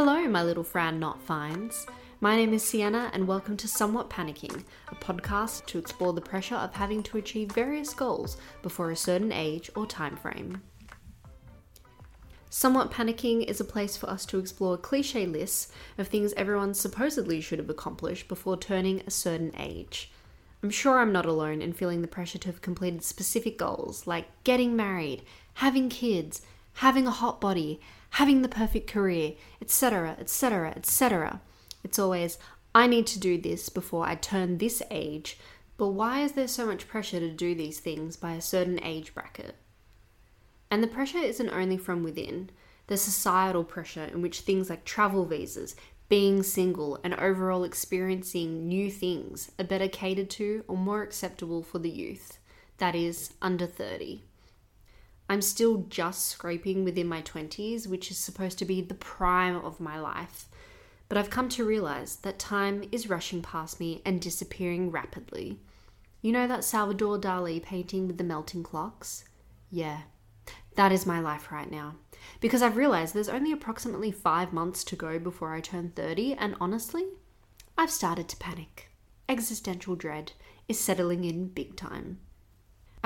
Hello, my little Fran not fines. My name is Sienna, and welcome to Somewhat Panicking, a podcast to explore the pressure of having to achieve various goals before a certain age or time frame. Somewhat Panicking is a place for us to explore cliche lists of things everyone supposedly should have accomplished before turning a certain age. I'm sure I'm not alone in feeling the pressure to have completed specific goals like getting married, having kids, having a hot body, having the perfect career, etc., etc., etc. It's always, I need to do this before I turn this age, but why is there so much pressure to do these things by a certain age bracket? And the pressure isn't only from within, there's societal pressure in which things like travel visas, being single, and overall experiencing new things are better catered to or more acceptable for the youth, that is, under 30. I'm still just scraping within my 20s, which is supposed to be the prime of my life. But I've come to realize that time is rushing past me and disappearing rapidly. You know that Salvador Dali painting with the melting clocks? Yeah, that is my life right now. Because I've realized there's only approximately five months to go before I turn 30, and honestly, I've started to panic. Existential dread is settling in big time.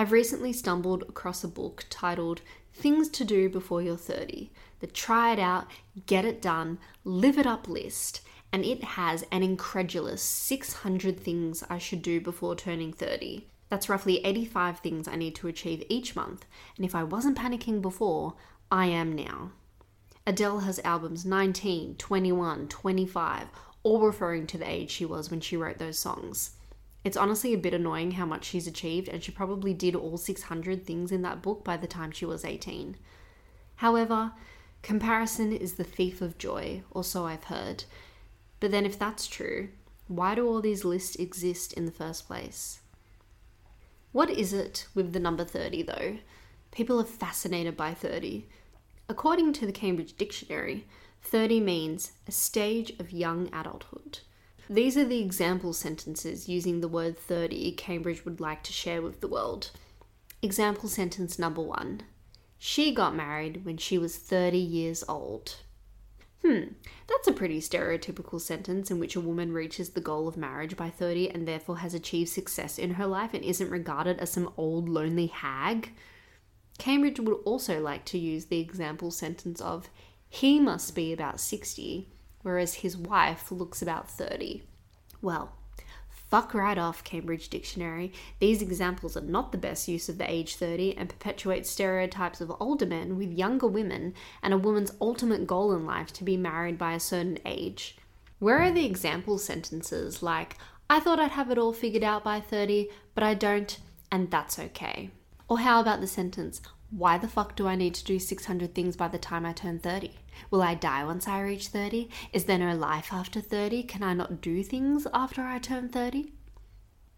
I've recently stumbled across a book titled Things to Do Before You're 30, the try it out, get it done, live it up list, and it has an incredulous 600 things I should do before turning 30. That's roughly 85 things I need to achieve each month, and if I wasn't panicking before, I am now. Adele has albums 19, 21, 25, all referring to the age she was when she wrote those songs. It's honestly a bit annoying how much she's achieved, and she probably did all 600 things in that book by the time she was 18. However, comparison is the thief of joy, or so I've heard. But then, if that's true, why do all these lists exist in the first place? What is it with the number 30 though? People are fascinated by 30. According to the Cambridge Dictionary, 30 means a stage of young adulthood. These are the example sentences using the word 30 Cambridge would like to share with the world. Example sentence number one She got married when she was 30 years old. Hmm, that's a pretty stereotypical sentence in which a woman reaches the goal of marriage by 30 and therefore has achieved success in her life and isn't regarded as some old lonely hag. Cambridge would also like to use the example sentence of he must be about 60 whereas his wife looks about 30. Well, fuck right off, Cambridge Dictionary. These examples are not the best use of the age 30 and perpetuate stereotypes of older men with younger women and a woman's ultimate goal in life to be married by a certain age. Where are the example sentences like, I thought I'd have it all figured out by 30, but I don't, and that's okay? Or how about the sentence, why the fuck do I need to do 600 things by the time I turn 30? Will I die once I reach 30? Is there no life after 30? Can I not do things after I turn 30?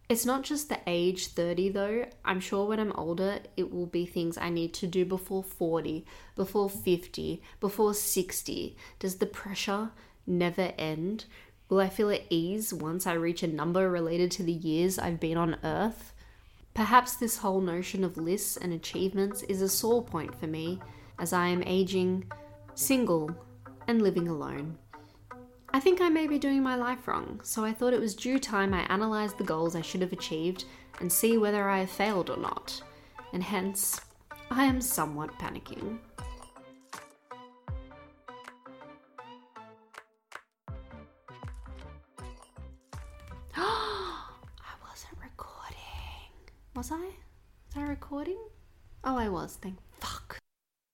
It's not just the age 30 though. I'm sure when I'm older, it will be things I need to do before 40, before 50, before 60. Does the pressure never end? Will I feel at ease once I reach a number related to the years I've been on Earth? Perhaps this whole notion of lists and achievements is a sore point for me as I am aging, single, and living alone. I think I may be doing my life wrong, so I thought it was due time I analysed the goals I should have achieved and see whether I have failed or not. And hence, I am somewhat panicking. Was I? Was I recording? Oh, I was. Thank.